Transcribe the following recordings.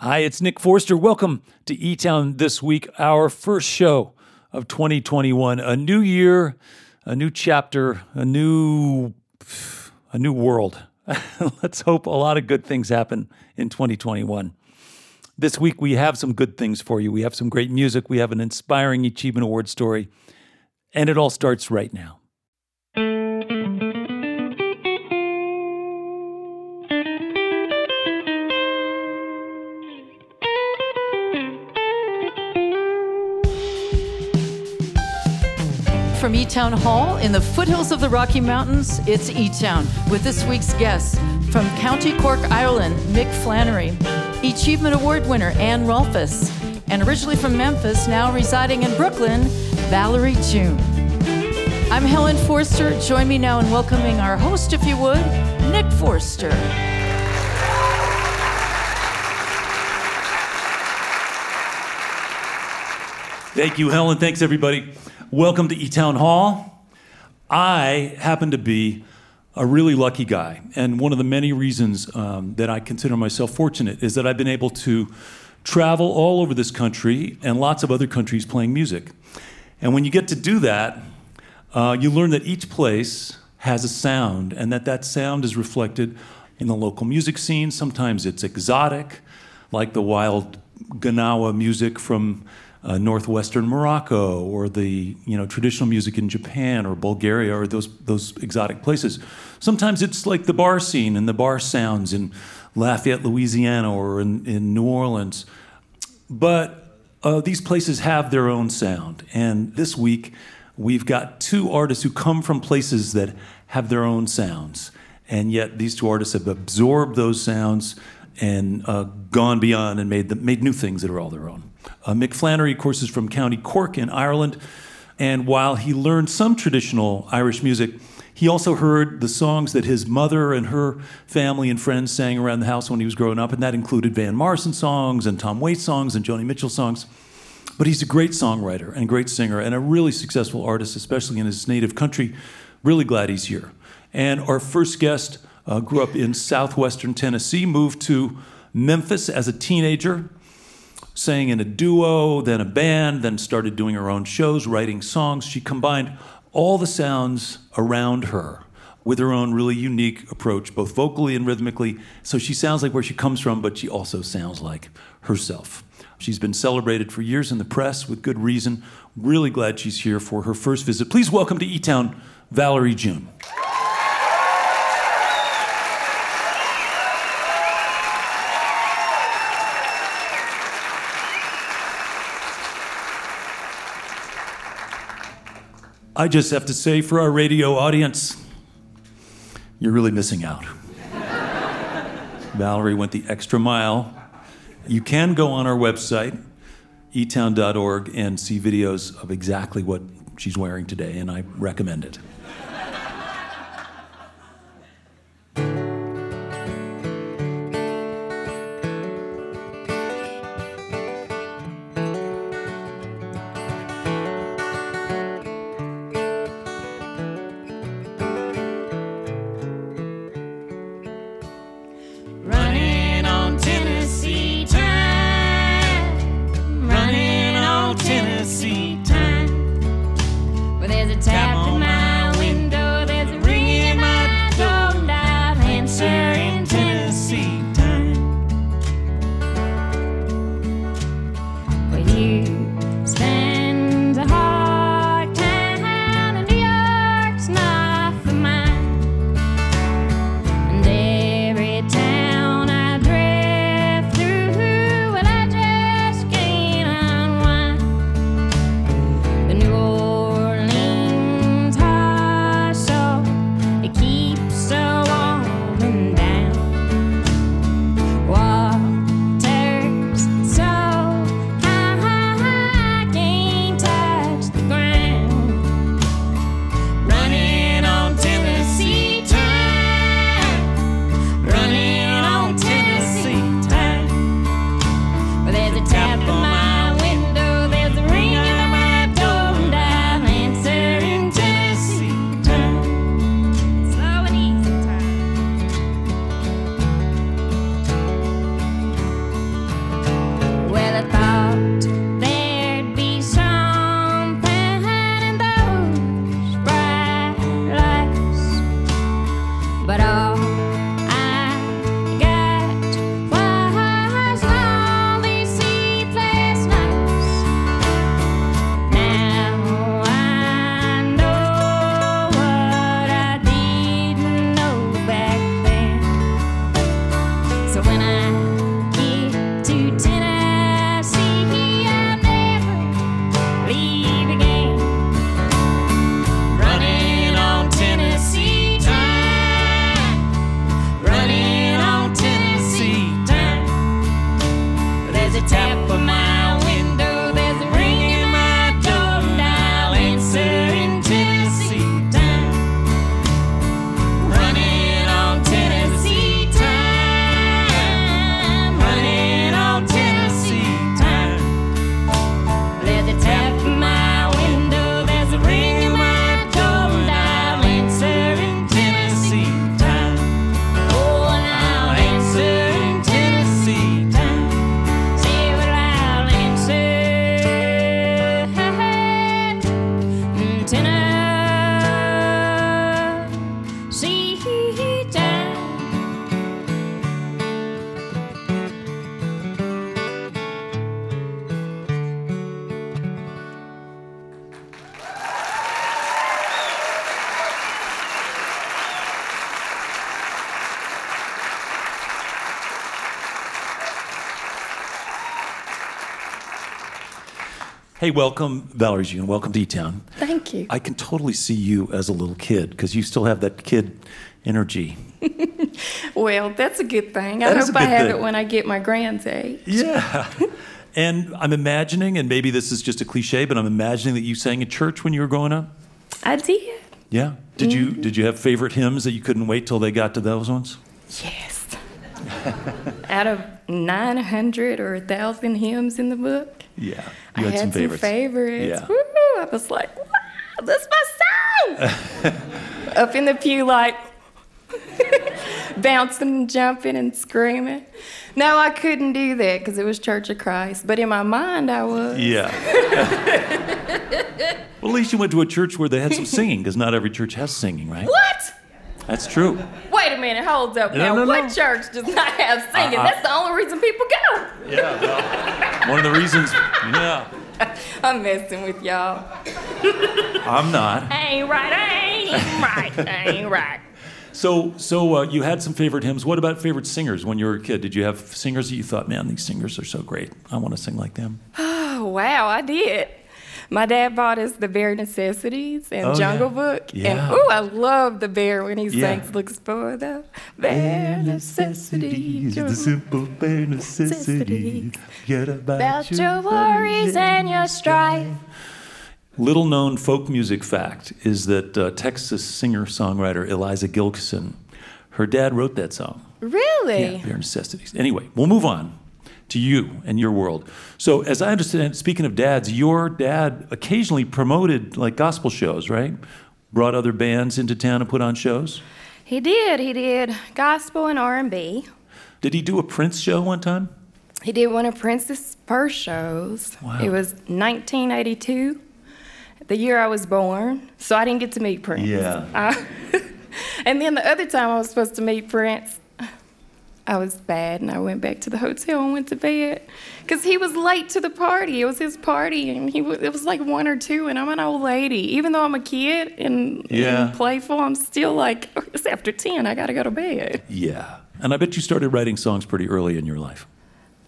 Hi, it's Nick Forster. Welcome to E Town this week, our first show of 2021. A new year, a new chapter, a new a new world. Let's hope a lot of good things happen in 2021. This week we have some good things for you. We have some great music, we have an inspiring achievement award story, and it all starts right now. From E Town Hall in the foothills of the Rocky Mountains, it's E Town with this week's guests from County Cork, Ireland, Mick Flannery, Achievement Award winner Anne Rolfes, and originally from Memphis, now residing in Brooklyn, Valerie June. I'm Helen Forster. Join me now in welcoming our host, if you would, Nick Forster. Thank you, Helen. Thanks, everybody. Welcome to E Town Hall. I happen to be a really lucky guy, and one of the many reasons um, that I consider myself fortunate is that I've been able to travel all over this country and lots of other countries playing music. And when you get to do that, uh, you learn that each place has a sound, and that that sound is reflected in the local music scene. Sometimes it's exotic, like the wild Gnawa music from uh, northwestern Morocco or the you know traditional music in Japan or Bulgaria or those those exotic places. Sometimes it's like the bar scene and the bar sounds in Lafayette, Louisiana, or in, in New Orleans. But uh, these places have their own sound, and this week we've got two artists who come from places that have their own sounds, and yet these two artists have absorbed those sounds and uh, gone beyond and made them, made new things that are all their own. Uh, Mick Flannery, of course, is from County Cork in Ireland. And while he learned some traditional Irish music, he also heard the songs that his mother and her family and friends sang around the house when he was growing up, and that included Van Morrison songs and Tom Waits songs and Joni Mitchell songs. But he's a great songwriter and great singer and a really successful artist, especially in his native country. Really glad he's here. And our first guest uh, grew up in southwestern Tennessee, moved to Memphis as a teenager, sang in a duo, then a band, then started doing her own shows, writing songs. She combined all the sounds around her with her own really unique approach, both vocally and rhythmically. So she sounds like where she comes from, but she also sounds like herself. She's been celebrated for years in the press with good reason. Really glad she's here for her first visit. Please welcome to E Town, Valerie June. I just have to say for our radio audience, you're really missing out. Valerie went the extra mile. You can go on our website, etown.org, and see videos of exactly what she's wearing today, and I recommend it. Hey, welcome, Valerie June. Welcome to E-Town. Thank you. I can totally see you as a little kid because you still have that kid energy. well, that's a good thing. I hope I have thing. it when I get my grand's age. Yeah. and I'm imagining, and maybe this is just a cliche, but I'm imagining that you sang in church when you were growing up. I did. Yeah. Did you Mm-hmm. did you have favorite hymns that you couldn't wait till they got to those ones? Yes. Out of 900 or 1,000 hymns in the book, Yeah. I You had, had some favorites. favorites. Yeah. Woo! I was like, wow, that's my song! Up in the pew, like, bouncing and jumping and screaming. No, I couldn't do that because it was Church of Christ. But in my mind, I was. Yeah. well, at least you went to a church where they had some singing, because not every church has singing, right? What? That's true. Wait a minute, hold up No, now. no, what no. church does not have singing? Uh. That's the only reason people go. Yeah. Well, one of the reasons. Yeah. I'm messing with y'all. I'm not. Ain't right, ain't right, ain't right. So, so uh, you had some favorite hymns. What about favorite singers when you were a kid? Did you have singers that you thought, man, these singers are so great. I want to sing like them. Oh, wow, I did. My dad bought us the Bare Necessities and Oh, Jungle yeah. Book. Yeah. And ooh, I love the bear when he Yeah. sings, looks for the bare necessities. the simple bare necessities. Forget About your worries and your strife. Little known folk music fact is that uh, Texas singer songwriter Eliza Gilkyson, her dad wrote that song. Really? Yeah, bare necessities. Anyway, we'll move on to you and your world. So, as I understand, speaking of dads, your dad occasionally promoted like gospel shows, right? Brought other bands into town and put on shows. He did. He did gospel and R&B. Did he do a Prince show one time? He did one of Prince's first shows. Wow. It was 1982, the year I was born. So I didn't get to meet Prince. Yeah. And then the other time I was supposed to meet Prince, I was bad and I went back to the hotel and went to bed because he was late to the party. It was his party and he was, it was like one or two and I'm an old lady. Even though I'm a kid and, Yeah. and playful, I'm still like, oh, it's after 10, I gotta go to bed. Yeah. And I bet you started writing songs pretty early in your life.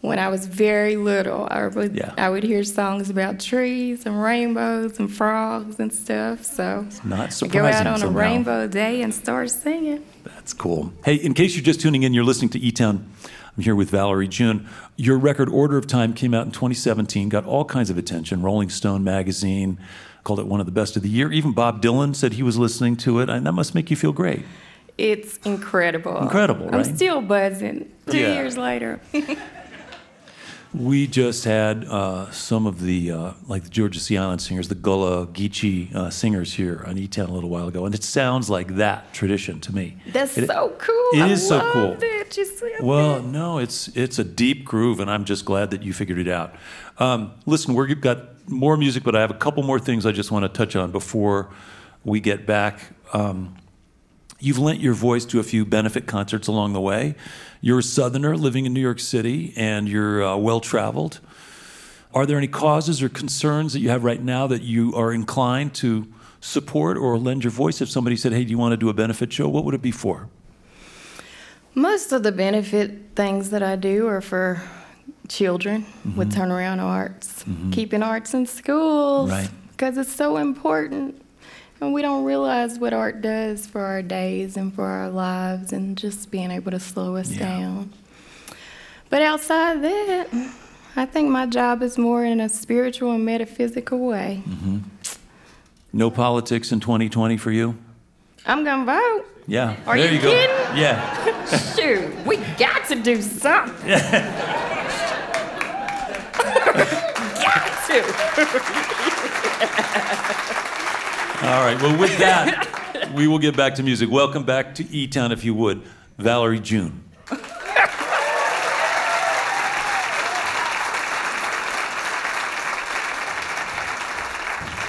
When I was very little, I would Yeah. I would hear songs about trees and rainbows and frogs and stuff. So it's Not I go out surprising on a rainbow day and start singing. That's cool. Hey, in case you're just tuning in, you're listening to E Town. I'm here with Valerie June. Your record Order of Time came out in 2017, got all kinds of attention. Rolling Stone magazine called it one of the best of the year. Even Bob Dylan said he was listening to it, and that must make you feel great. It's incredible. Incredible, I'm still buzzing two Yeah. years later. We just had uh, some of the, uh, like the Georgia Sea Island singers, the Gullah Geechee uh, singers here on E Town a little while ago, and it sounds like that tradition to me. That's It- so cool. it I is so cool. Well, that. no, it's it's a deep groove, and I'm just glad that you figured it out. Um, listen, we've got more music, but I have a couple more things I just want to touch on before we get back. Um, you've lent your voice to a few benefit concerts along the way. You're a Southerner living in New York City, and you're uh, well traveled. Are there any causes or concerns that you have right now that you are inclined to support or lend your voice? If somebody said, "Hey, do you want to do a benefit show?" What would it be for? Most of the benefit things that I do are for children Mm-hmm. with turnaround arts, keeping arts in schools, Right. because it's so important. And we don't realize what art does for our days and for our lives, and just being able to slow us Yeah. down. But outside that, I think my job is more in a spiritual and metaphysical way. Mm-hmm. No politics in 2020 for you? I'm gonna vote. Yeah. Are there you you, go. Yeah. Shoot, we got to do something. got to. All right. Well, with that, we will get back to music. Welcome back to E Town, if you would, Valerie June.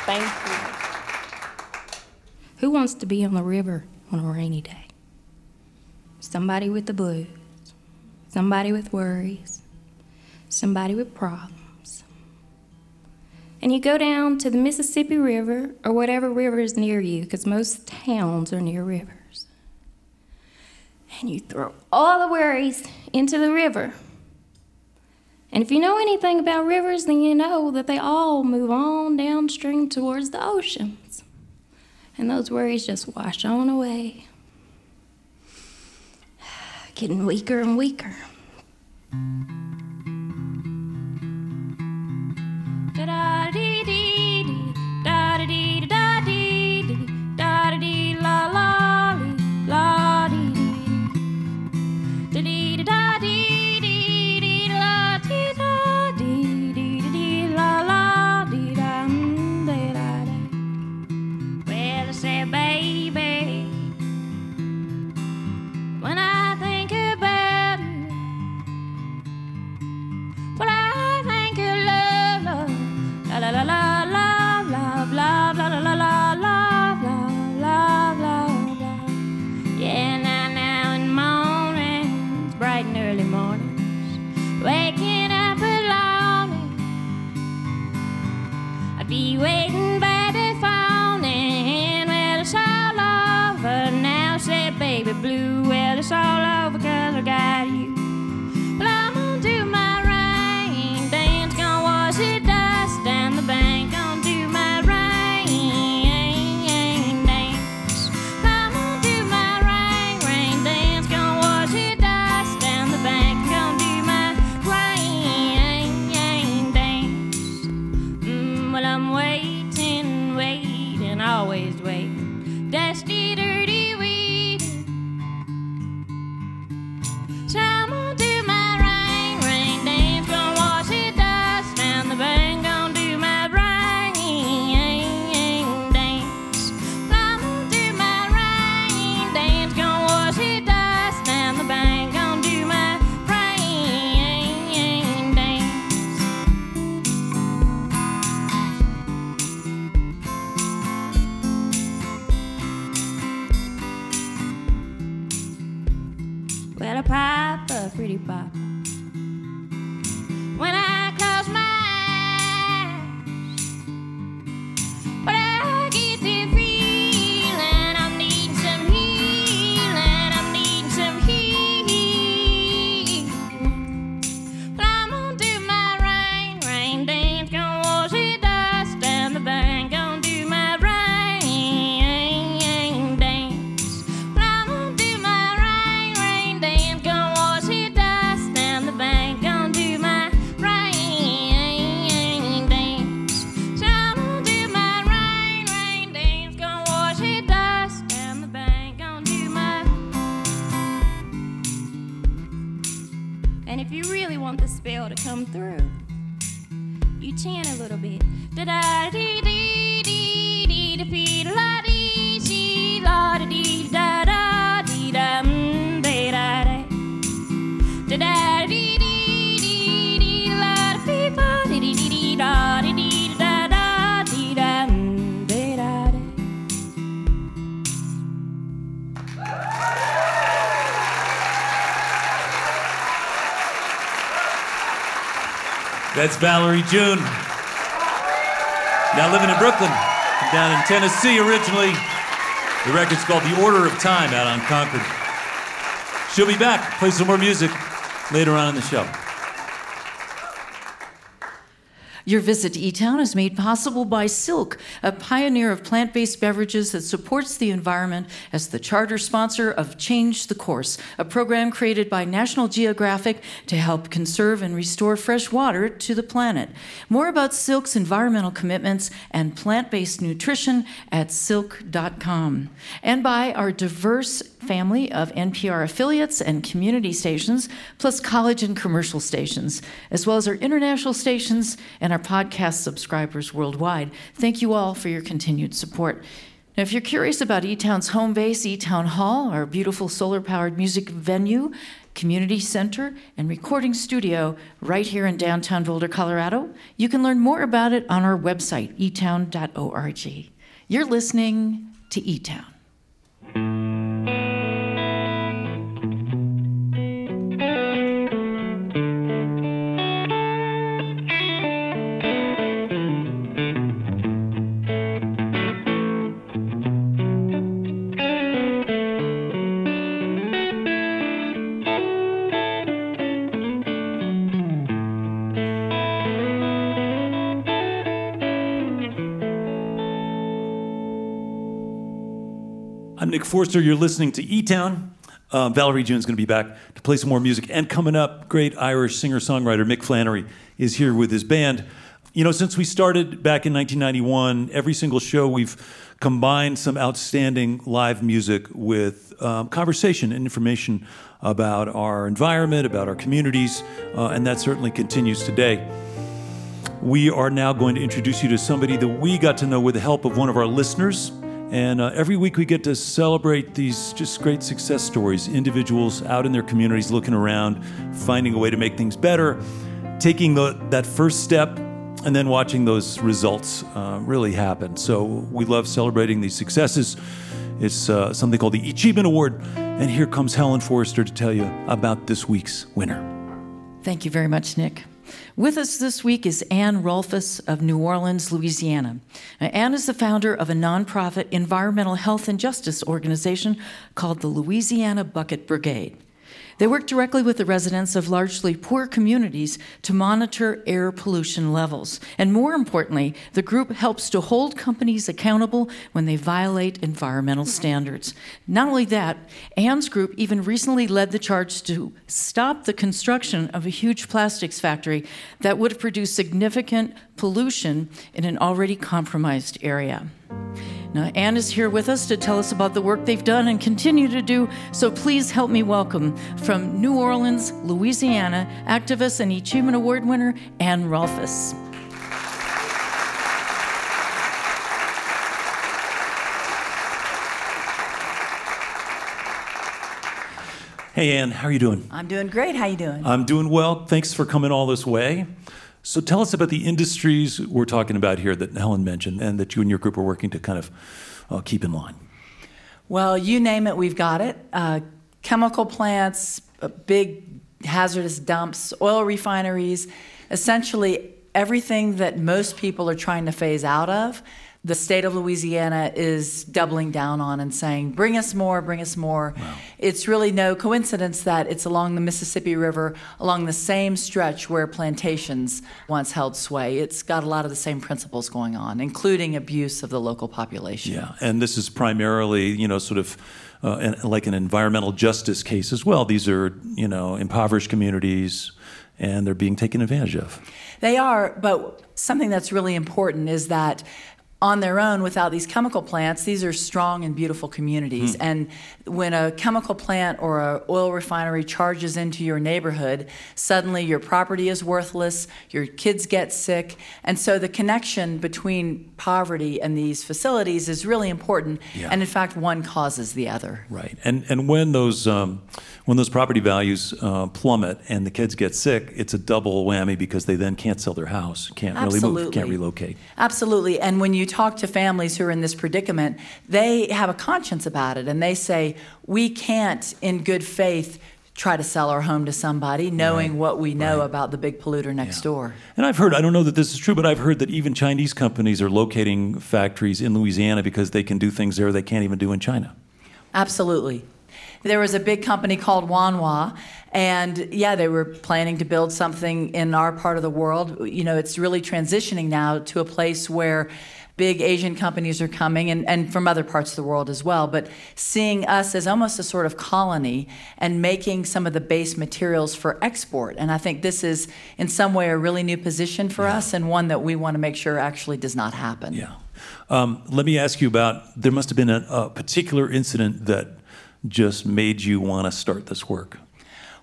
Thank you. Who wants to be on the river on a rainy day? Somebody with the blues, somebody with worries, somebody with problems. And you go down to the Mississippi River or whatever river is near you, because most towns are near rivers. And you throw all the worries into the river. And if you know anything about rivers, then you know that they all move on downstream towards the oceans. And those worries just wash on away, getting weaker and weaker. Da-da-dee-dee-dee, That's Valerie June. Now living in Brooklyn, down in Tennessee originally. The record's called The Order of Time out on Concord. She'll be back, play some more music later on in the show. Your visit to eTown is made possible by Silk, a pioneer of plant based beverages that supports the environment as the charter sponsor of Change the Course, a program created by National Geographic to help conserve and restore fresh water to the planet. More about Silk's environmental commitments and plant based nutrition at silk.com. And by our diverse family of NPR affiliates and community stations, plus college and commercial stations, as well as our international stations and our podcast subscribers worldwide. Thank you all for your continued support. Now, if you're curious about eTown's home base, eTown Hall, our beautiful solar powered music venue, community center, and recording studio right here in downtown Boulder, Colorado, you can learn more about it on our website, etown.org. You're listening to eTown. Nick Forster. You're listening to E Town. Um, Valerie June's going to be back to play some more music. And coming up, great Irish singer songwriter Mick Flannery is here with his band. You know, since we started back in 1991, every single show we've combined some outstanding live music with um, conversation and information about our environment, about our communities, uh, and that certainly continues today. We are now going to introduce you to somebody that we got to know with the help of one of our listeners. And uh, every week we get to celebrate these just great success stories, individuals out in their communities looking around, finding a way to make things better, taking the, that first step, and then watching those results uh, really happen. So we love celebrating these successes. It's uh, something called the Achievement Award. And here comes Helen Forster to tell you about this week's winner. Thank you very much, Nick. With us this week is Anne Rolfes of New Orleans, Louisiana. Now, Anne is the founder of a nonprofit environmental health and justice organization called the Louisiana Bucket Brigade. They work directly with the residents of largely poor communities to monitor air pollution levels. And more importantly, the group helps to hold companies accountable when they violate environmental standards. Not only that, Ann's group even recently led the charge to stop the construction of a huge plastics factory that would have produced significant pollution in an already compromised area. Now, Anne is here with us to tell us about the work they've done and continue to do, so please help me welcome from New Orleans, Louisiana, activist and Achievement Award winner, Anne Rolfes. Hey, Anne, how are you doing? I'm doing great. How are you doing? I'm doing well. Thanks for coming all this way. So tell us about the industries we're talking about here that Helen mentioned and that you and your group are working to kind of uh, keep in line. well, you name it, we've got it. Uh, chemical plants, uh, big hazardous dumps, oil refineries, essentially everything that most people are trying to phase out of. The state of Louisiana is doubling down on and saying, bring us more, bring us more. It's really no coincidence that it's along the Mississippi River, along the same stretch where plantations once held sway. It's got a lot of the same principles going on, including abuse of the local population. Yeah, and this is primarily, you know, sort of uh, an, like an environmental justice case as well. These are, you know, impoverished communities, and they're being taken advantage of. They are, but something that's really important is that on their own, without these chemical plants, these are strong and beautiful communities. Hmm. And when a chemical plant or a oil refinery charges into your neighborhood, suddenly your property is worthless, your kids get sick, and so the connection between poverty and these facilities is really important. Yeah. And in fact, one causes the other. Right, and and when those um, when those property values uh, plummet and the kids get sick, it's a double whammy because they then can't sell their house, can't really move, can't relocate. Absolutely. And when you talk to families who are in this predicament, they have a conscience about it and they say, we can't, in good faith, try to sell our home to somebody knowing Right, what we know right. about the big polluter next Yeah. door. And I've heard, I don't know that this is true, but I've heard that even Chinese companies are locating factories in Louisiana because they can do things there they can't even do in China. Absolutely. There was a big company called Wanhua, and yeah, they were planning to build something in our part of the world. You know, it's really transitioning now to a place where big Asian companies are coming and, and from other parts of the world as well, but seeing us as almost a sort of colony and making some of the base materials for export. And I think this is, in some way, a really new position for us and one that we want to make sure actually does not happen. Yeah. Um, let me ask you about there must have been a, a particular incident that just made you want to start this work.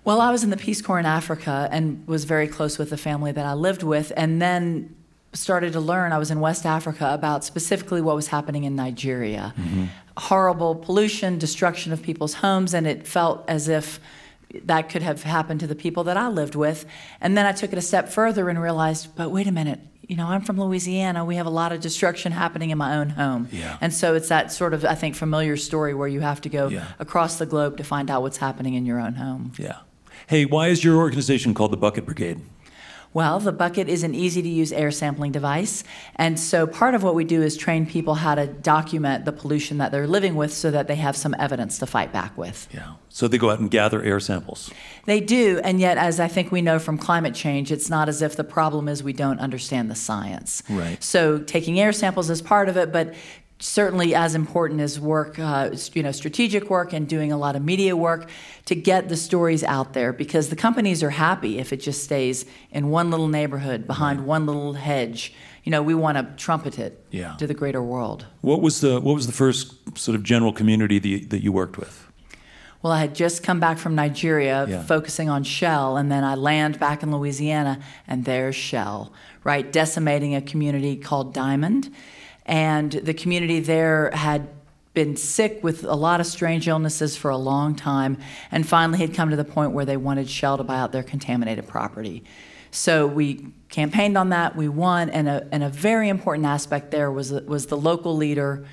Well, I was in the Peace Corps in Africa and was very close with the family that I lived with, and then started to learn. I was in West Africa about specifically what was happening in Nigeria. Mm-hmm. Horrible pollution, destruction of people's homes, and it felt as if that could have happened to the people that I lived with. And then I took it a step further and realized, but wait a minute, you know, I'm from Louisiana. We have a lot of destruction happening in my own home. Yeah. And so it's that sort of, I think, familiar story where you have to go Yeah. across the globe to find out what's happening in your own home. Yeah. Hey, why is your organization called the Bucket Brigade? Well, the bucket is an easy to use air sampling device. And so part of what we do is train people how to document the pollution that they're living with so that they have some evidence to fight back with. Yeah. So they go out and gather air samples. They do, and yet, as I think we know from climate change, it's not as if the problem is we don't understand the science. Right. So taking air samples is part of it, but certainly as important as work, uh, you know, strategic work and doing a lot of media work to get the stories out there because the companies are happy if it just stays in one little neighborhood behind one little hedge. You know, we want to trumpet it Yeah. to the greater world. What was the what was the first sort of general community that you, that you worked with? Well, I had just come back from Nigeria Yeah. focusing on Shell, and then I land back in Louisiana, and there's Shell, right, decimating a community called Diamond. And the community there had been sick with a lot of strange illnesses for a long time, and finally had come to the point where they wanted Shell to buy out their contaminated property. So we campaigned on that, we won, and a, and a very important aspect there was, was the local leader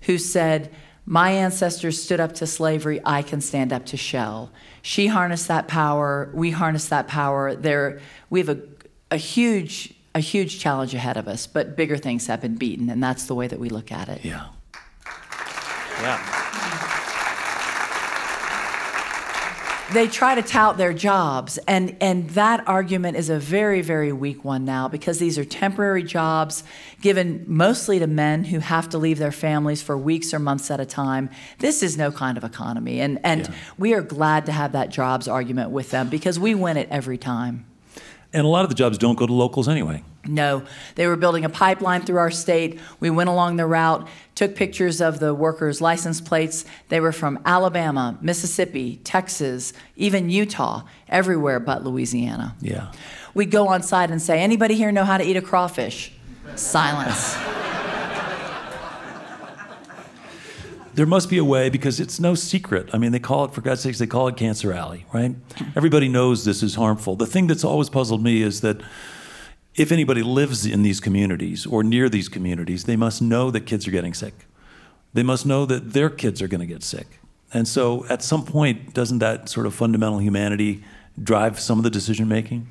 who said, My ancestors stood up to slavery, I can stand up to Shell. She harnessed that power, we harnessed that power. There, we have a, a huge a huge challenge ahead of us, but bigger things have been beaten, and that's the way that we look at it. Yeah. Yeah. they try to tout their jobs and and that argument is a very very weak one now because these are temporary jobs given mostly to men who have to leave their families for weeks or months at a time this is no kind of economy and and Yeah. we are glad to have that jobs argument with them because we win it every time And a lot of the jobs don't go to locals anyway. no, they were building a pipeline through our state. We went along the route, took pictures of the workers' license plates. They were from Alabama, Mississippi, Texas, even Utah, everywhere but Louisiana. Yeah. We'd go on site and say, anybody here know how to eat a crawfish? Silence. There must be a way because it's no secret. I mean, they call it, for God's sakes, they call it Cancer Alley, right? Everybody knows this is harmful. The thing that's always puzzled me is that if anybody lives in these communities or near these communities, they must know that kids are getting sick. They must know that their kids are going to get sick. And so at some point, doesn't that sort of fundamental humanity drive some of the decision making?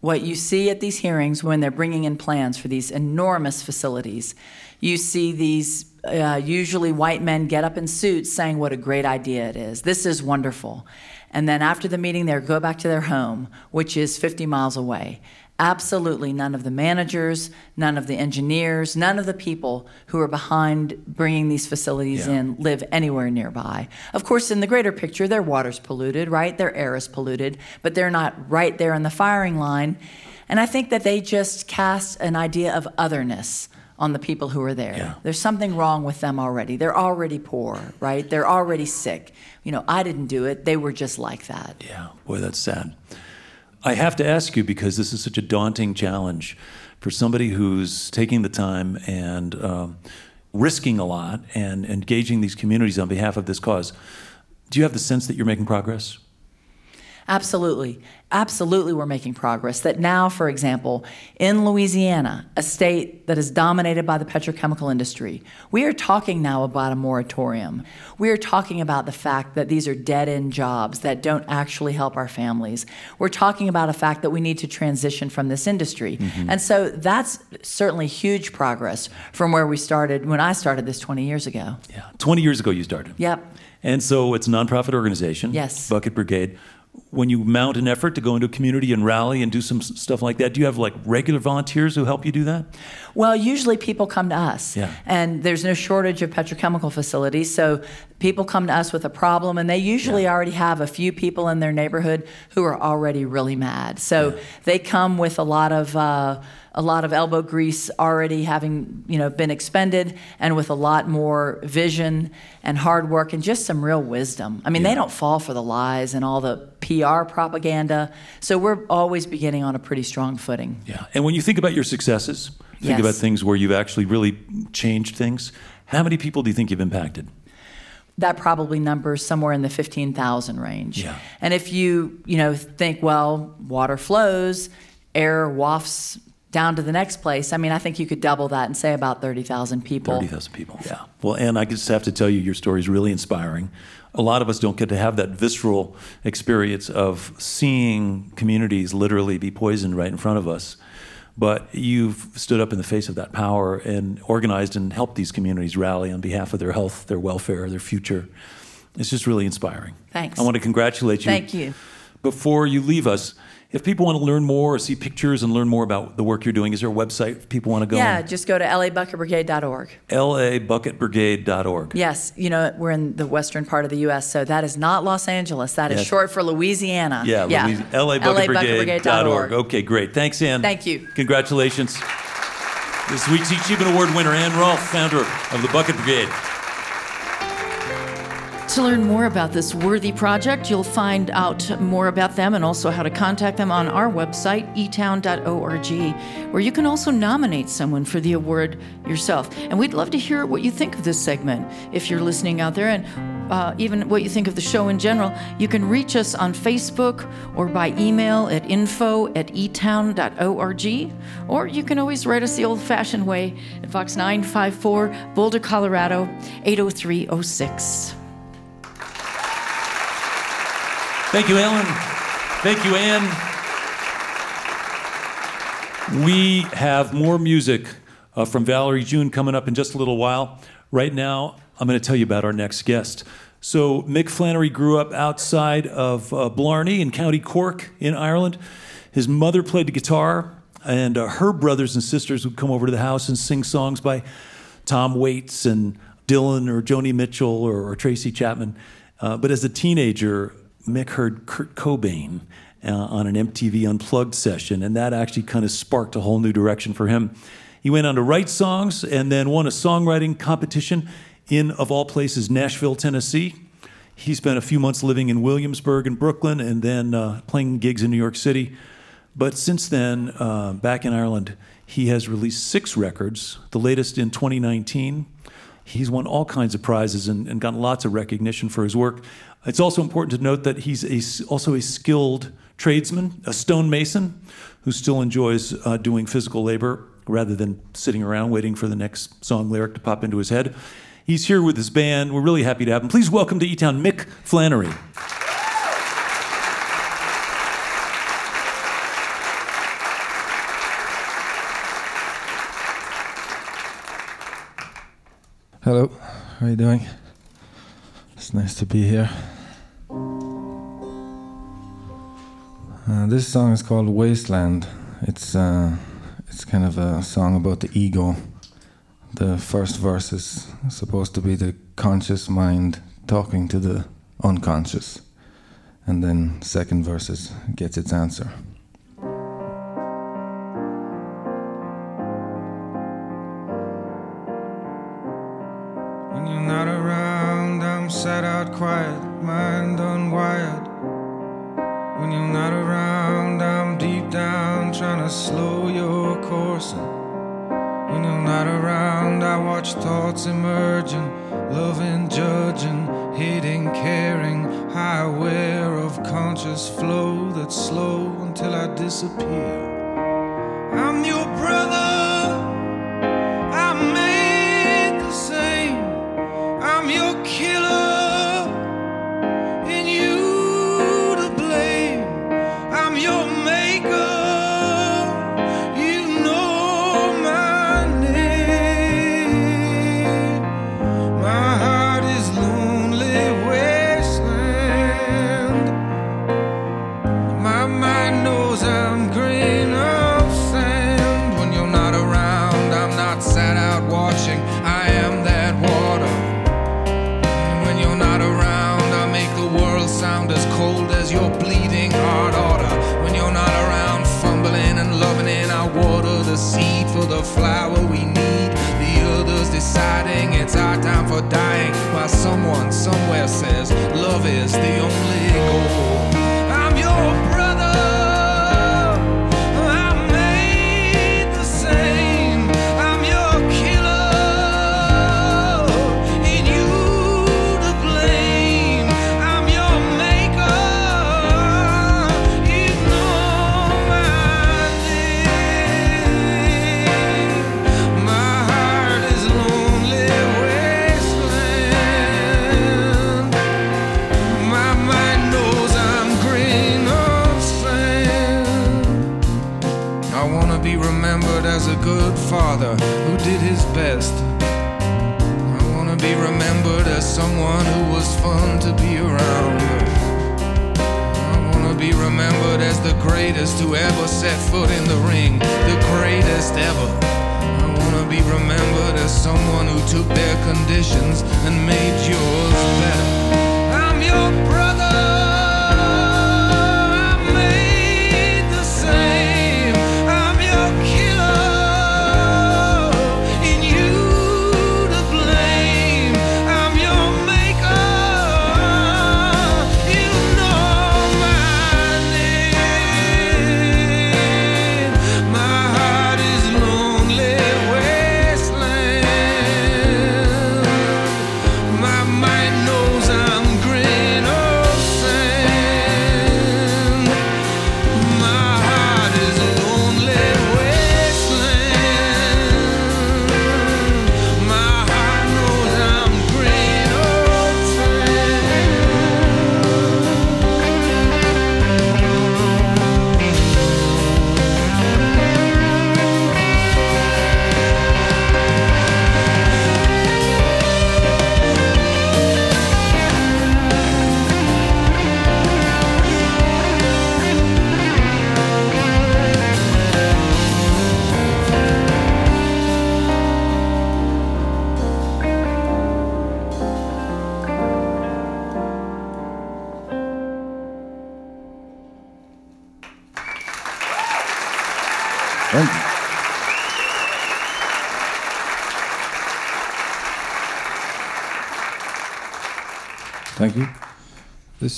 What you see at these hearings when they're bringing in plans for these enormous facilities, you see these uh, usually white men get up in suits saying what a great idea it is. This is wonderful. And then after the meeting, they go back to their home, which is 50 miles away. Absolutely none of the managers, none of the engineers, none of the people who are behind bringing these facilities Yeah. in live anywhere nearby. Of course, in the greater picture, their water's polluted, right? Their air is polluted, but they're not right there in the firing line. And I think that they just cast an idea of otherness on the people who are there. Yeah. There's something wrong with them already. They're already poor, right? They're already sick. You know, I didn't do it. They were just like that. Yeah, boy, that's sad. I have to ask you because this is such a daunting challenge for somebody who's taking the time and um, risking a lot and engaging these communities on behalf of this cause. Do you have the sense that you're making progress? Absolutely. Absolutely, we're making progress. That now, for example, in Louisiana, a state that is dominated by the petrochemical industry, we are talking now about a moratorium. We are talking about the fact that these are dead end jobs that don't actually help our families. We're talking about a fact that we need to transition from this industry. Mm-hmm. And so that's certainly huge progress from where we started when I started this 20 years ago. Yeah. 20 years ago, you started. Yep. And so it's a nonprofit organization. Yes. Bucket Brigade. When you mount an effort to go into a community and rally and do some stuff like that, do you have like regular volunteers who help you do that? Well, usually people come to us, Yeah. and there's no shortage of petrochemical facilities. So people come to us with a problem, and they usually already have a few people in their neighborhood who are already really mad. So they come with a lot of uh, a lot of elbow grease already having you know been expended, and with a lot more vision and hard work and just some real wisdom. I mean, they don't fall for the lies and all the PR propaganda. So we're always beginning on a pretty strong footing. Yeah. And when you think about your successes, think Yes. about things where you've actually really changed things. How many people do you think you've impacted? that probably numbers somewhere in the 15,000 range. Yeah. And if you, you know, think, well, water flows, air wafts down to the next place, I mean, I think you could double that and say about 30,000 people. 30,000 people. Yeah. Well, and I just have to tell you, your story is really inspiring. A lot of us don't get to have that visceral experience of seeing communities literally be poisoned right in front of us. But you've stood up in the face of that power and organized and helped these communities rally on behalf of their health, their welfare, their future. It's just really inspiring. Thanks. I want to congratulate you. Thank you. Before you leave us, if people want to learn more or see pictures and learn more about the work you're doing, is there a website if people want to go? Yeah, just go to labucketbrigade.org. labucketbrigade.org. Yes, you know, we're in the western part of the U.S., so that is not Los Angeles. That is Yes. short for Louisiana. Yeah, Louis- labucketbrigade.org. Okay, great. Thanks, Anne. Thank you. Congratulations. This week's Achievement Award winner, Anne Rolfe, founder of the Bucket Brigade. To learn more about this worthy project, you'll find out more about them and also how to contact them on our website, etown.org, where you can also nominate someone for the award yourself. And we'd love to hear what you think of this segment. If you're listening out there and uh, even what you think of the show in general, you can reach us on Facebook or by email at info at etown.org, or you can always write us the old fashioned way at Fox 954, Boulder, Colorado, 80306. Thank you, Ellen. Thank you, Anne. We have more music uh, from Valerie June coming up in just a little while. Right now, I'm going to tell you about our next guest. So, Mick Flannery grew up outside of uh, Blarney in County Cork in Ireland. His mother played the guitar, and uh, her brothers and sisters would come over to the house and sing songs by Tom Waits and Dylan or Joni Mitchell or, or Tracy Chapman. Uh, but as a teenager, Mick heard Kurt Cobain uh, on an MTV Unplugged session, and that actually kind of sparked a whole new direction for him. He went on to write songs and then won a songwriting competition in, of all places, Nashville, Tennessee. He spent a few months living in Williamsburg and Brooklyn and then uh, playing gigs in New York City. But since then, uh, back in Ireland, he has released six records, the latest in 2019. He's won all kinds of prizes and, and gotten lots of recognition for his work. It's also important to note that he's a also a skilled tradesman, a stonemason, who still enjoys uh, doing physical labor rather than sitting around waiting for the next song lyric to pop into his head. He's here with his band. We're really happy to have him. Please welcome to E Town Mick Flannery. Hello, how are you doing? It's nice to be here. Uh, this song is called Wasteland. It's uh, it's kind of a song about the ego. The first verse is supposed to be the conscious mind talking to the unconscious, and then second verse gets its answer. When you're not around, I'm sat out quiet, mind unwired. When you're not around, I'm deep down trying to slow your course. And When you're not around, I watch thoughts emerging, loving, judging, hating, caring, Aware of conscious flow that's slow until I disappear. Love is the only did. I wanna be remembered as someone who was fun to be around. I wanna be remembered as the greatest who ever set foot in the ring, the greatest ever. I wanna be remembered as someone who took their conditions and made yours better. I'm your brother.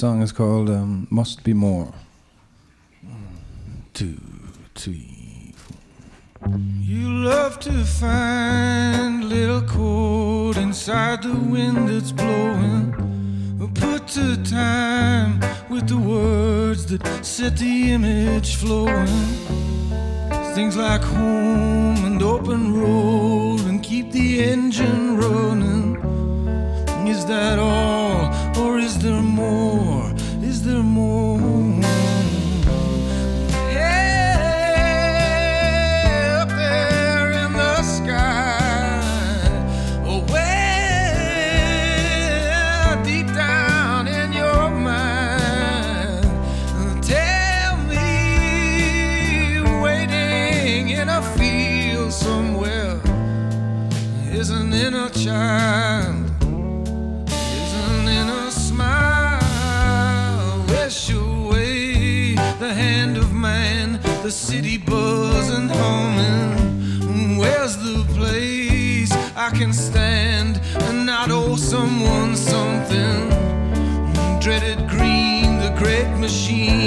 Song is called um, Must Be More. Two, three, four. You love to find little chord inside the wind that's blowing. Put to time with the words that set the image flowing. Things like home and open road and keep the engine running. Is that all, the city buzzing, humming. Where's the place I can stand and not owe someone something? Dreaded green, the great machine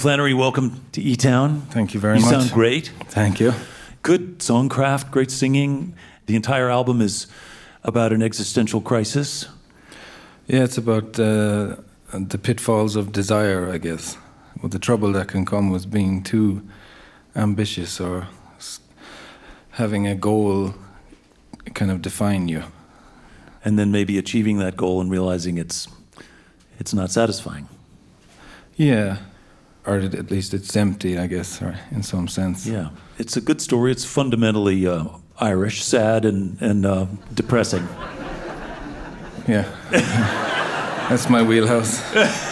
Flannery, welcome to E Town. Thank you very you much. sound great. Thank you. Good songcraft, great singing. The entire album is about an existential crisis. Yeah, it's about uh, the pitfalls of desire, I guess. With the trouble that can come with being too ambitious or having a goal kind of define you. and then maybe achieving that goal and realizing it's it's not satisfying. Yeah, or at least it's empty, I guess, in some sense. Yeah, it's a good story. It's fundamentally uh, Irish, sad and and uh, depressing. Yeah. That's my wheelhouse.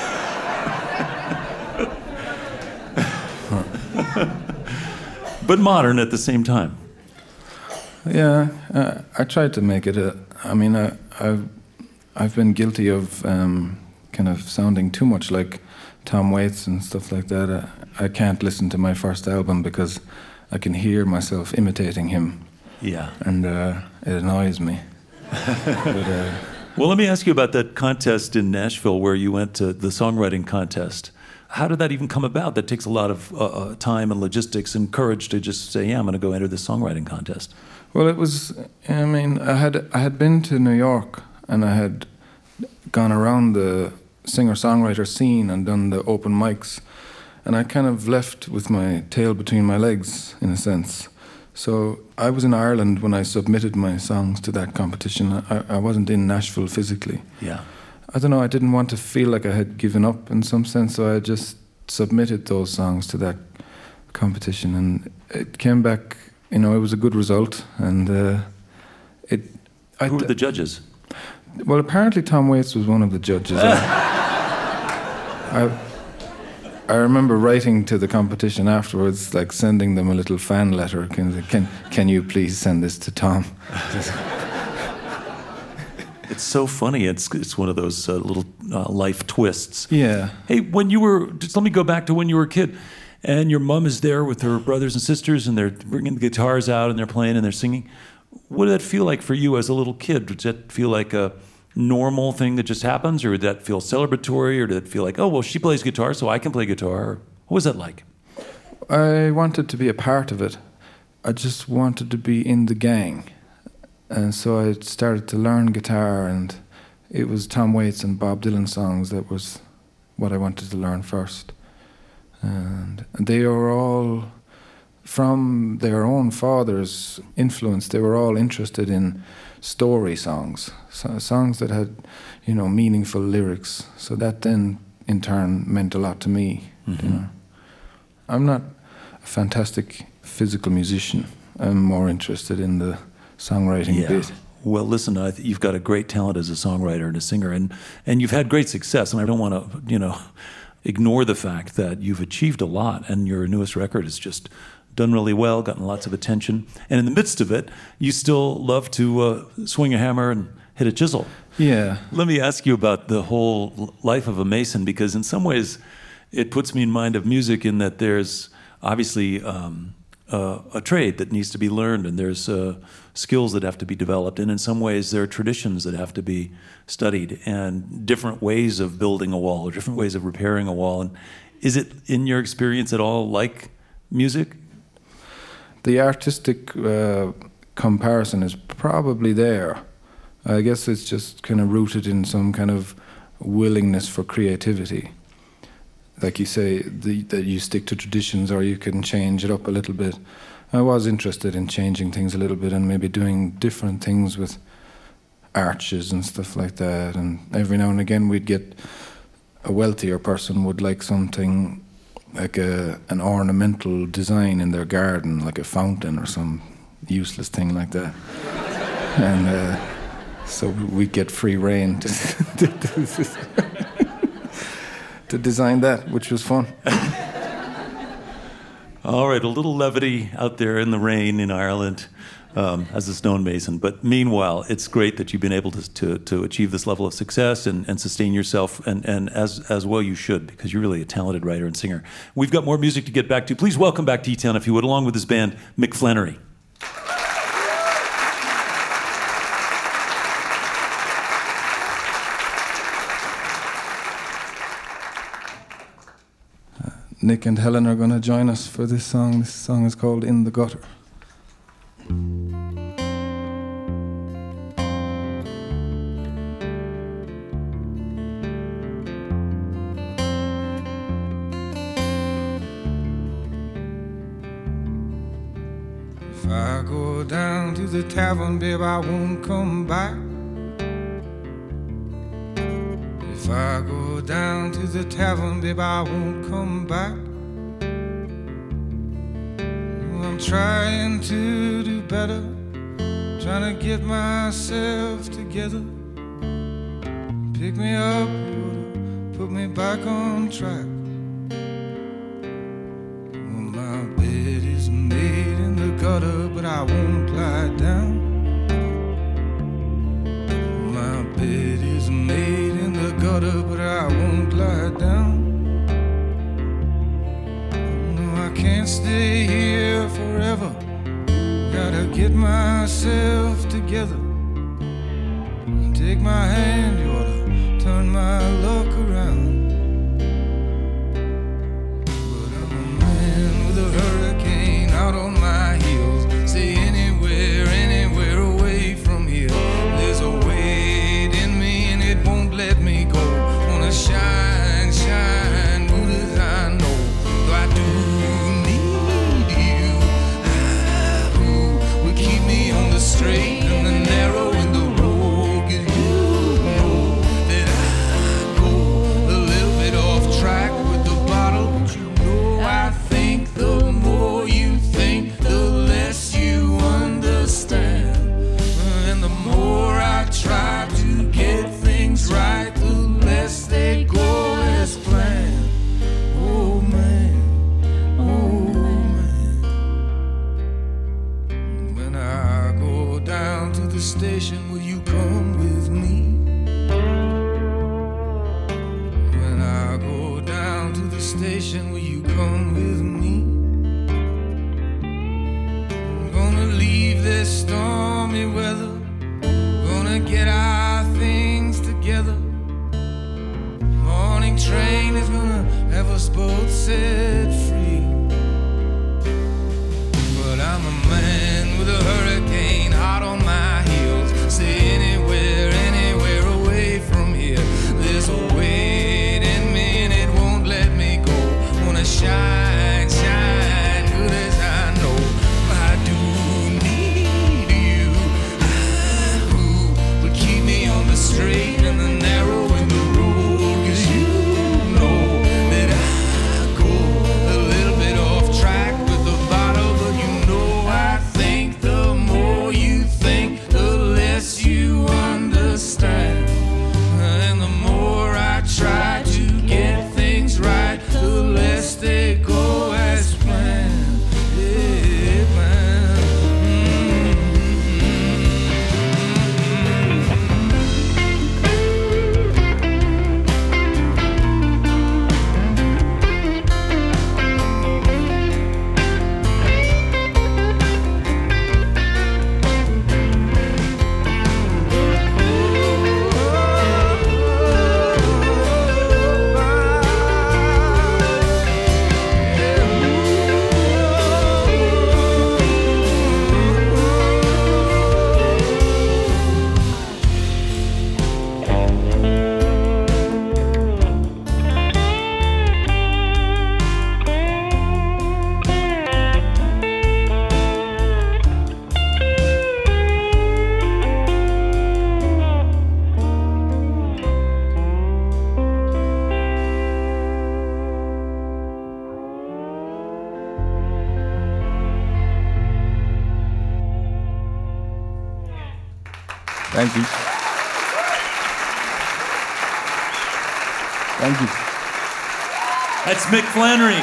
but modern at the same time. Yeah, uh, I tried to make it a. I mean, I, I've I've been guilty of um, kind of sounding too much like Tom Waits and stuff like that. I, I can't listen to my first album because I can hear myself imitating him, Yeah. and uh, it annoys me. but, uh, Well, let me ask you about that contest in Nashville where you went to the songwriting contest. How did that even come about? That takes a lot of uh, uh, time and logistics and courage to just say, "Yeah, I'm going to go enter this songwriting contest." Well, it was. I mean, I had I had been to New York and I had gone around the singer-songwriter scene and done the open mics, and I kind of left with my tail between my legs in a sense. So I was in Ireland when I submitted my songs to that competition. I, I wasn't in Nashville physically. Yeah. I don't know. I didn't want to feel like I had given up in some sense, so I just submitted those songs to that competition, and it came back. You know, it was a good result, and uh, it. I Who were th- the judges? Well, apparently Tom Waits was one of the judges. I, I, remember writing to the competition afterwards, like sending them a little fan letter. Can can can you please send this to Tom? It's so funny. It's it's one of those uh, little uh, life twists. Yeah. Hey, when you were, just let me go back to when you were a kid, and your mom is there with her brothers and sisters, and they're bringing the guitars out and they're playing and they're singing. What did that feel like for you as a little kid? Did that feel like a normal thing that just happens, or did that feel celebratory, or did it feel like, oh, well, she plays guitar, so I can play guitar? What was that like? I wanted to be a part of it. I just wanted to be in the gang. And so I started to learn guitar, and it was Tom Waits and Bob Dylan songs that was what I wanted to learn first. And they were all from their own father's influence, they were all interested in story songs, so songs that had, you know, meaningful lyrics. So that then, in turn, meant a lot to me. You know, I'm not a fantastic physical musician. I'm more interested in the songwriting bit. Well, listen, I th- you've got a great talent as a songwriter and a singer, and, and you've had great success. And I don't want to, you know, ignore the fact that you've achieved a lot, and your newest record has just done really well, gotten lots of attention. And in the midst of it, you still love to uh, swing a hammer and hit a chisel. Yeah. Let me ask you about the whole life of a mason, because in some ways, it puts me in mind of music in that there's obviously um, uh, a trade that needs to be learned, and there's uh, skills that have to be developed, and in some ways, there are traditions that have to be studied, and different ways of building a wall, or different ways of repairing a wall. And is it, in your experience, at all like music? the artistic uh, comparison is probably there. I guess it's just kind of rooted in some kind of willingness for creativity. like you say, the, that you stick to traditions or you can change it up a little bit. I was interested in changing things a little bit and maybe doing different things with arches and stuff like that. And every now and again, we'd get a wealthier person would like something like a an ornamental design in their garden, like a fountain or some useless thing like that. and uh, so we get free reign to, to design that, which was fun. All right, a little levity out there in the rain in Ireland um, as a stonemason. But meanwhile, it's great that you've been able to, to, to achieve this level of success and, and sustain yourself, and, and as, as well you should, because you're really a talented writer and singer. We've got more music to get back to. Please welcome back to E-Town, if you would, along with his band, Mick Nick and Helen are going to join us for this song. This song is called In the Gutter. If I go down to the tavern, babe, I won't come back. If I go down to the tavern, babe, I won't come back. I'm trying to do better, trying to get myself together. Pick me up, put me back on track. Well, my bed is made in the gutter, but I won't lie down. Myself together. Take my hand, you ought to turn my luck Thank you. Thank you. That's Mick Flannery,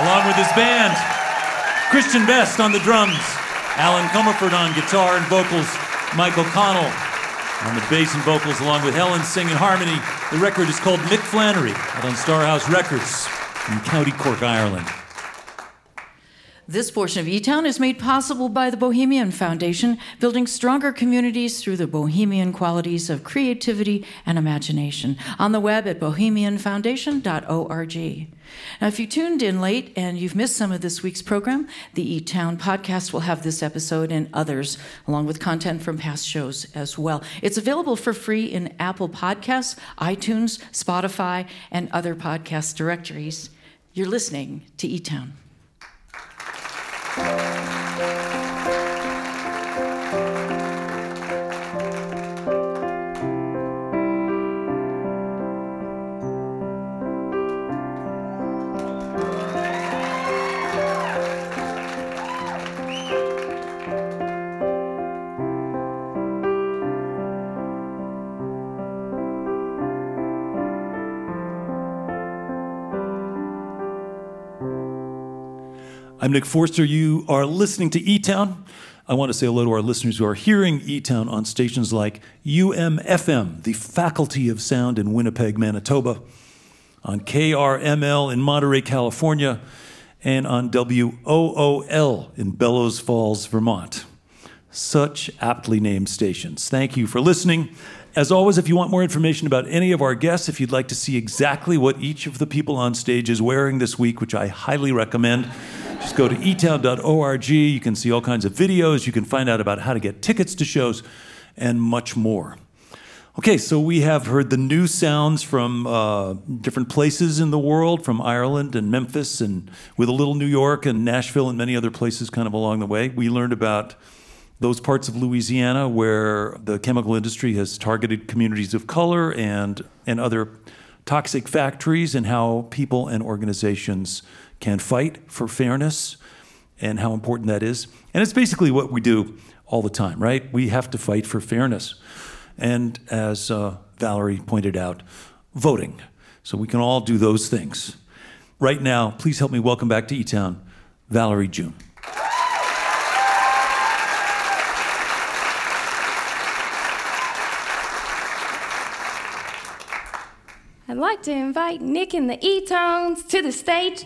along with his band. Christian Best on the drums, Alan Comerford on guitar and vocals, Michael Connell on the bass and vocals, along with Helen singing harmony. The record is called Mick Flannery, out on Starhouse Records in County Cork, Ireland. This portion of E Town is made possible by the Bohemian Foundation, building stronger communities through the bohemian qualities of creativity and imagination. On the web at bohemianfoundation.org. Now, if you tuned in late and you've missed some of this week's program, the E Town podcast will have this episode and others, along with content from past shows as well. It's available for free in Apple Podcasts, iTunes, Spotify, and other podcast directories. You're listening to E Town. I'm Nick Forster. You are listening to E Town. I want to say hello to our listeners who are hearing E Town on stations like UMFM, the Faculty of Sound in Winnipeg, Manitoba, on KRML in Monterey, California, and on WOOL in Bellows Falls, Vermont. Such aptly named stations. Thank you for listening. As always, if you want more information about any of our guests, if you'd like to see exactly what each of the people on stage is wearing this week, which I highly recommend, just go to etown.org. You can see all kinds of videos. You can find out about how to get tickets to shows and much more. Okay, so we have heard the new sounds from uh, different places in the world, from Ireland and Memphis, and with a little New York and Nashville and many other places kind of along the way. We learned about those parts of Louisiana where the chemical industry has targeted communities of color and, and other toxic factories, and how people and organizations can fight for fairness and how important that is. And it's basically what we do all the time, right? We have to fight for fairness. And as uh, Valerie pointed out, voting. So we can all do those things. Right now, please help me welcome back to E Town, Valerie June. I'd like to invite Nick and the E-Tones to the stage.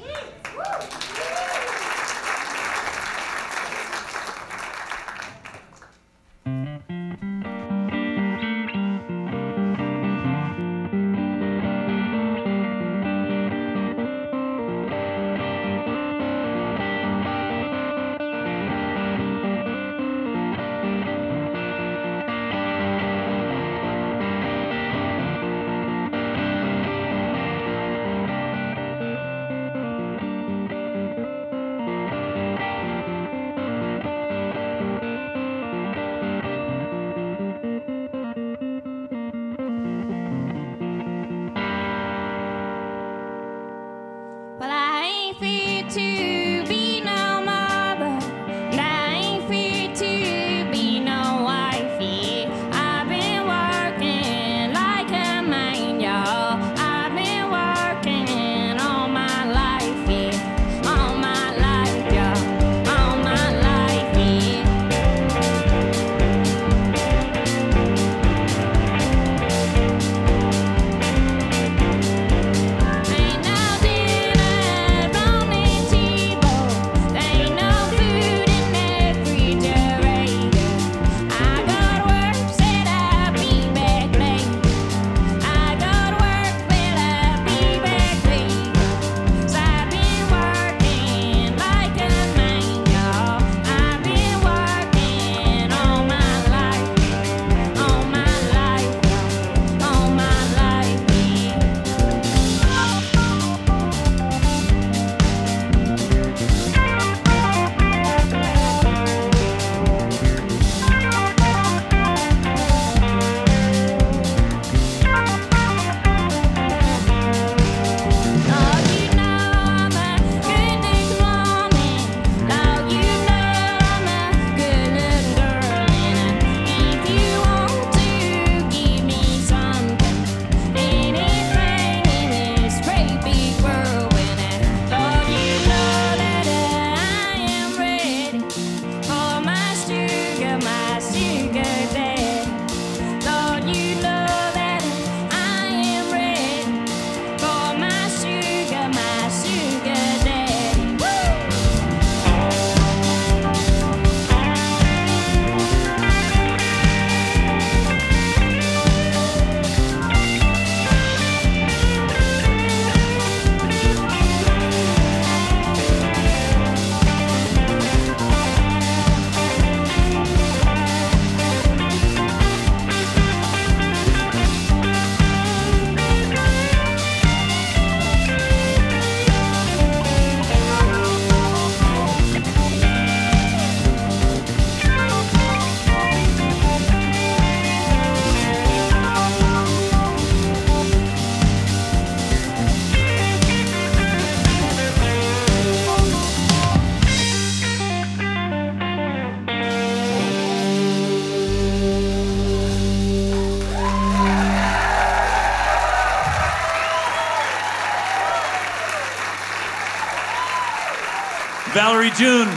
June,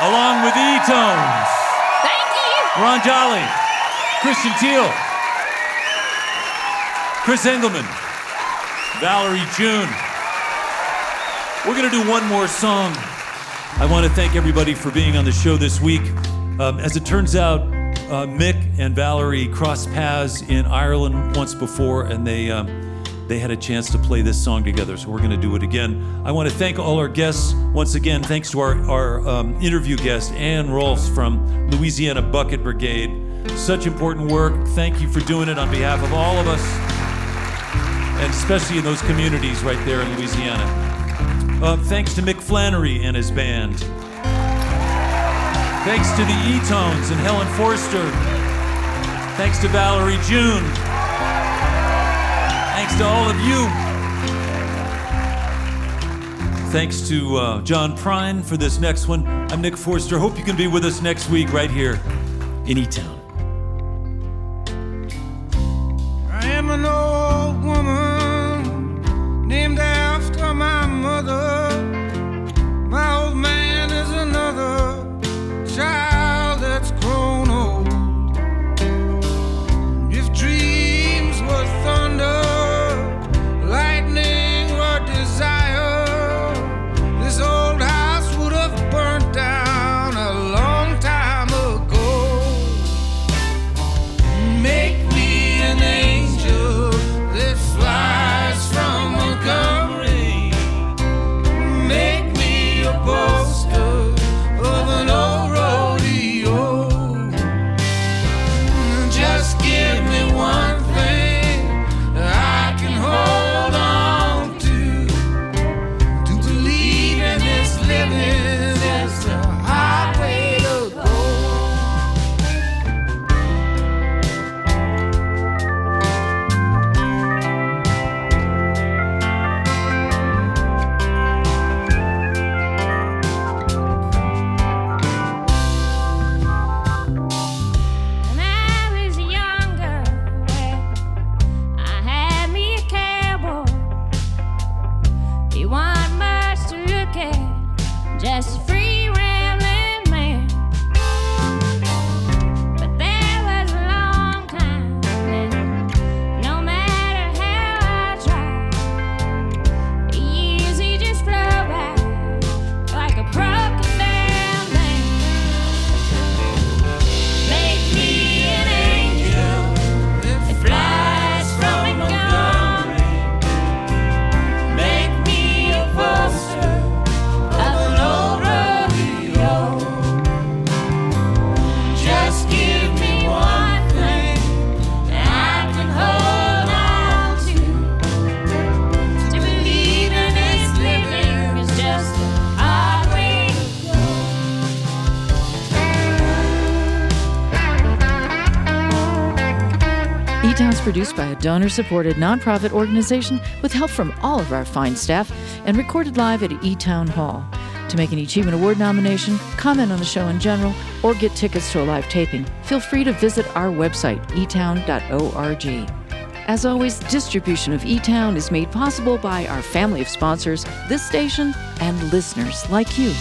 along with the E-Tones. Thank you. Ron Jolly, Christian Teal, Chris Engelman, Valerie June. We're going to do one more song. I want to thank everybody for being on the show this week. Um, as it turns out, uh, Mick and Valerie crossed paths in Ireland once before, and they um, they had a chance to play this song together. So we're going to do it again. I want to thank all our guests once again. Thanks to our our um, interview guest Anne Rolfes from Louisiana Bucket Brigade. Such important work. Thank you for doing it on behalf of all of us, and especially in those communities right there in Louisiana. Uh, thanks to Mick Flannery and his band. Thanks to the E-Tones and Helen Forster. Thanks to Valerie June. Thanks to all of you. Thanks to uh, John Prine for this next one. I'm Nick Forster. Hope you can be with us next week right here in E-Town. I produced by a donor-supported nonprofit organization with help from all of our fine staff and recorded live at E-Town Hall. To make an eChievement Award nomination, comment on the show in general, or get tickets to a live taping, feel free to visit our website, etown.org. As always, distribution of E-Town is made possible by our family of sponsors, this station, and listeners like you.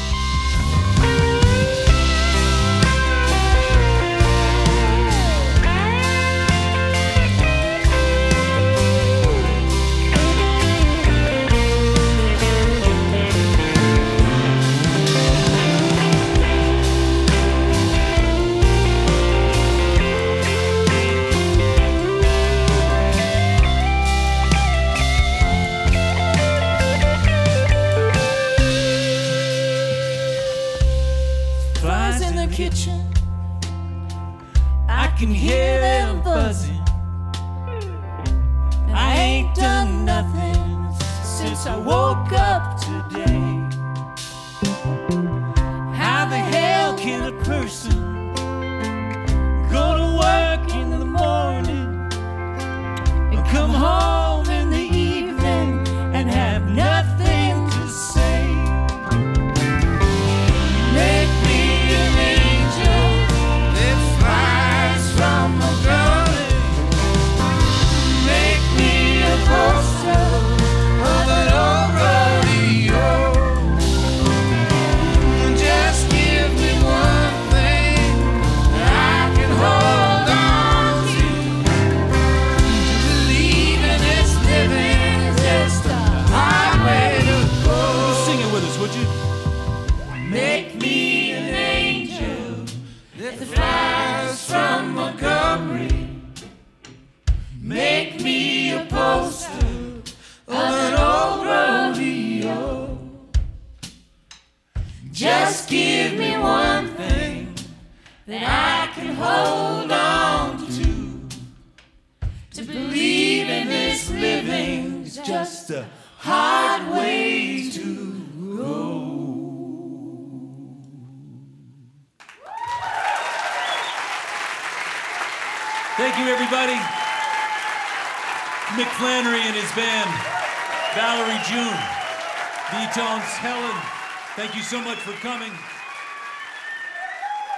Thank you so much for coming.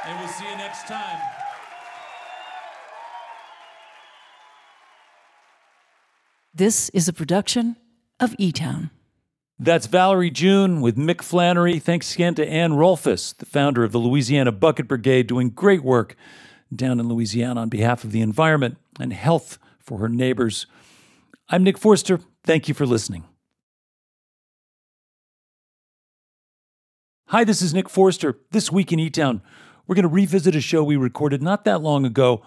And we'll see you next time. This is a production of E Town. That's Valerie June with Mick Flannery. Thanks again to Anne Rolfes, the founder of the Louisiana Bucket Brigade, doing great work down in Louisiana on behalf of the environment and health for her neighbors. I'm Nick Forster. Thank you for listening. Hi, this is Nick Forster. This week in E Town, we're going to revisit a show we recorded not that long ago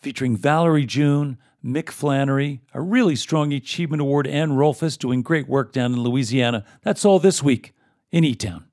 featuring Valerie June, Mick Flannery, a really strong eChievement Award, Anne Rolfes doing great work down in Louisiana. That's all this week in E Town.